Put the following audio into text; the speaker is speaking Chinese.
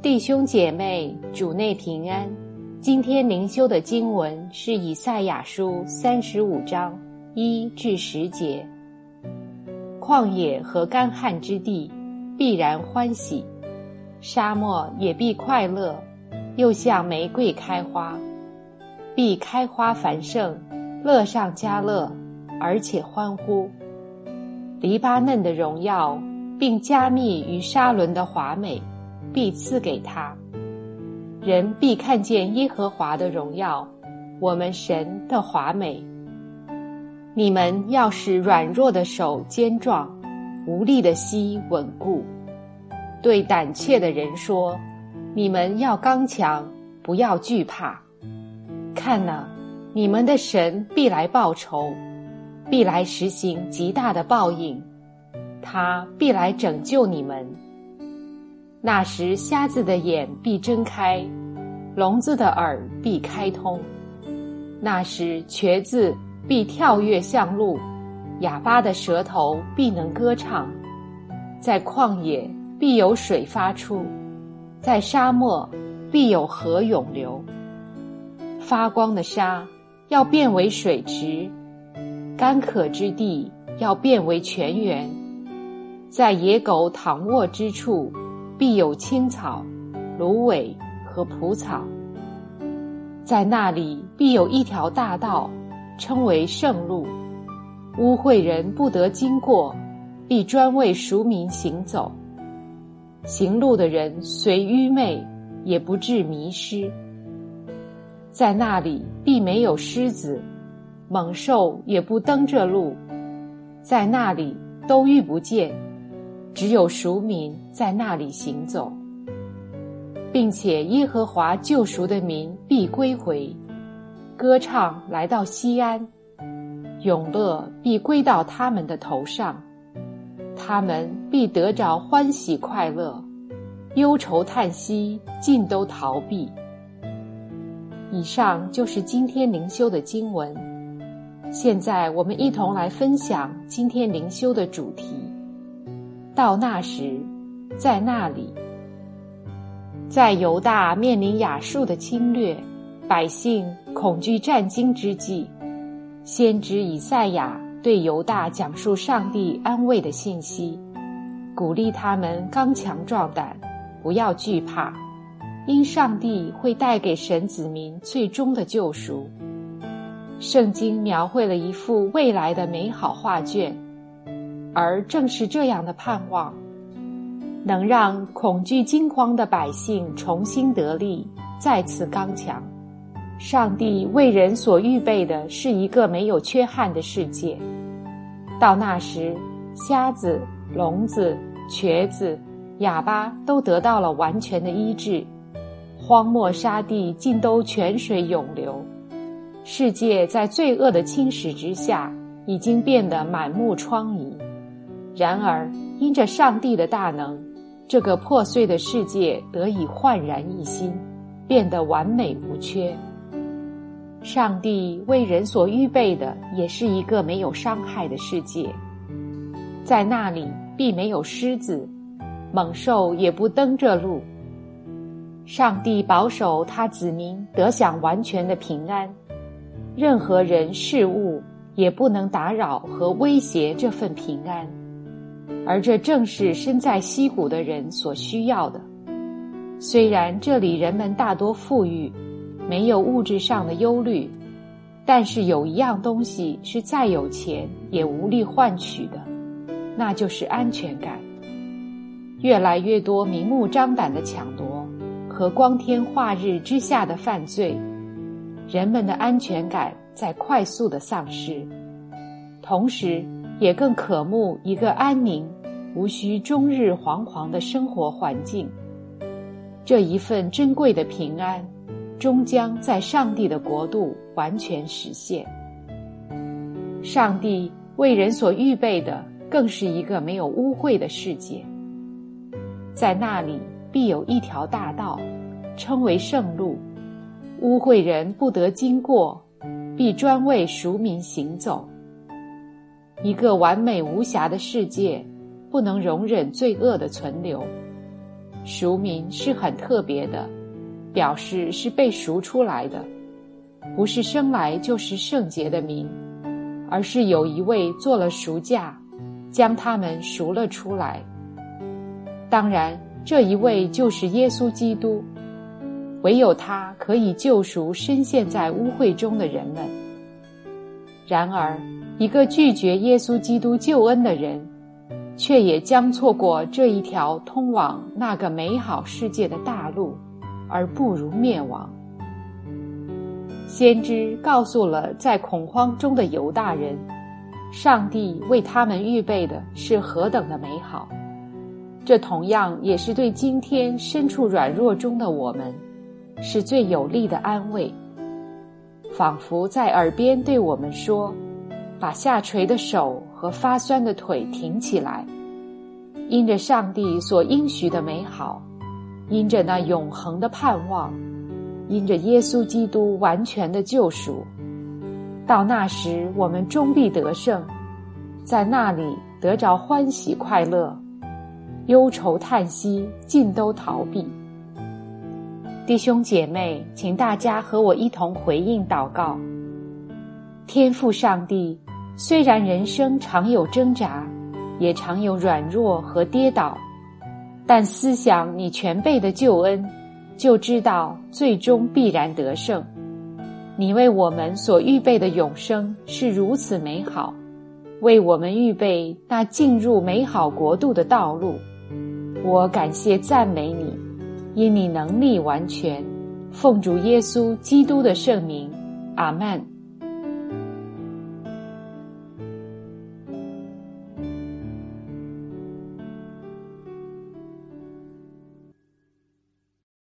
弟兄姐妹，主内平安。今天灵修的经文是以赛亚书三十五章一至十节。旷野和干旱之地必然欢喜，沙漠也必快乐，又像玫瑰开花，必开花繁盛，乐上加乐，而且欢呼。黎巴嫩的荣耀，并加密于沙伦的华美。必赐给他，人必看见耶和华的荣耀，我们神的华美。你们要使软弱的手坚壮，无力的膝稳固。对胆怯的人说：你们要刚强，不要惧怕。看哪，你们的神必来报仇，必来实行极大的报应，他必来拯救你们。那时，瞎子的眼必睁开，聋子的耳必开通；那时，瘸子必跳跃向路，哑巴的舌头必能歌唱。在旷野必有水发出，在沙漠必有河涌流。发光的沙要变为水池，干渴之地要变为泉源，在野狗躺卧之处。必有青草、芦苇和蒲草，在那里必有一条大道，称为圣路，污秽人不得经过，必专为赎民行走。行路的人虽愚昧，也不至迷失。在那里必没有狮子、猛兽，也不登这路，在那里都遇不见。只有赎民在那里行走，并且耶和华救赎的民必归回，歌唱来到西安，永乐必归到他们的头上，他们必得着欢喜快乐，忧愁叹息尽都逃避。以上就是今天灵修的经文，现在我们一同来分享今天灵修的主题。到那时，在那里，在犹大面临亚述的侵略，百姓恐惧战惊之际，先知以赛亚对犹大讲述上帝安慰的信息，鼓励他们刚强壮胆，不要惧怕，因上帝会带给神子民最终的救赎。圣经描绘了一幅未来的美好画卷。而正是这样的盼望，能让恐惧惊慌的百姓重新得力，再次刚强。上帝为人所预备的是一个没有缺憾的世界。到那时，瞎子、聋子、瘸子、哑巴都得到了完全的医治，荒漠沙地尽都泉水涌流。世界在罪恶的侵蚀之下，已经变得满目疮痍。然而，因着上帝的大能，这个破碎的世界得以焕然一新，变得完美无缺。上帝为人所预备的，也是一个没有伤害的世界，在那里必没有狮子、猛兽，也不登这路。上帝保守他子民得享完全的平安，任何人事物也不能打扰和威胁这份平安。而这正是身在溪谷的人所需要的。虽然这里人们大多富裕，没有物质上的忧虑，但是有一样东西是再有钱也无力换取的，那就是安全感。越来越多明目张胆的抢夺和光天化日之下的犯罪，人们的安全感在快速的丧失，同时也更渴慕一个安宁。无需终日惶惶的生活环境，这一份珍贵的平安，终将在上帝的国度完全实现。上帝为人所预备的，更是一个没有污秽的世界。在那里必有一条大道，称为圣路，污秽人不得经过，必专为赎民行走。一个完美无瑕的世界。不能容忍罪恶的存留，赎名是很特别的，表示是被赎出来的，不是生来就是圣洁的名，而是有一位做了赎价，将他们赎了出来。当然，这一位就是耶稣基督，唯有他可以救赎深陷在污秽中的人们。然而，一个拒绝耶稣基督救恩的人。却也将错过这一条通往那个美好世界的大路，而不如灭亡。先知告诉了在恐慌中的犹大人，上帝为他们预备的是何等的美好。这同样也是对今天身处软弱中的我们，是最有力的安慰。仿佛在耳边对我们说：“把下垂的手。”和发酸的腿挺起来，因着上帝所应许的美好，因着那永恒的盼望，因着耶稣基督完全的救赎，到那时我们终必得胜，在那里得着欢喜快乐，忧愁叹息尽都逃避。弟兄姐妹，请大家和我一同回应祷告：天赋上帝。虽然人生常有挣扎，也常有软弱和跌倒，但思想你全备的救恩，就知道最终必然得胜。你为我们所预备的永生是如此美好，为我们预备那进入美好国度的道路。我感谢赞美你，因你能力完全。奉主耶稣基督的圣名，阿门。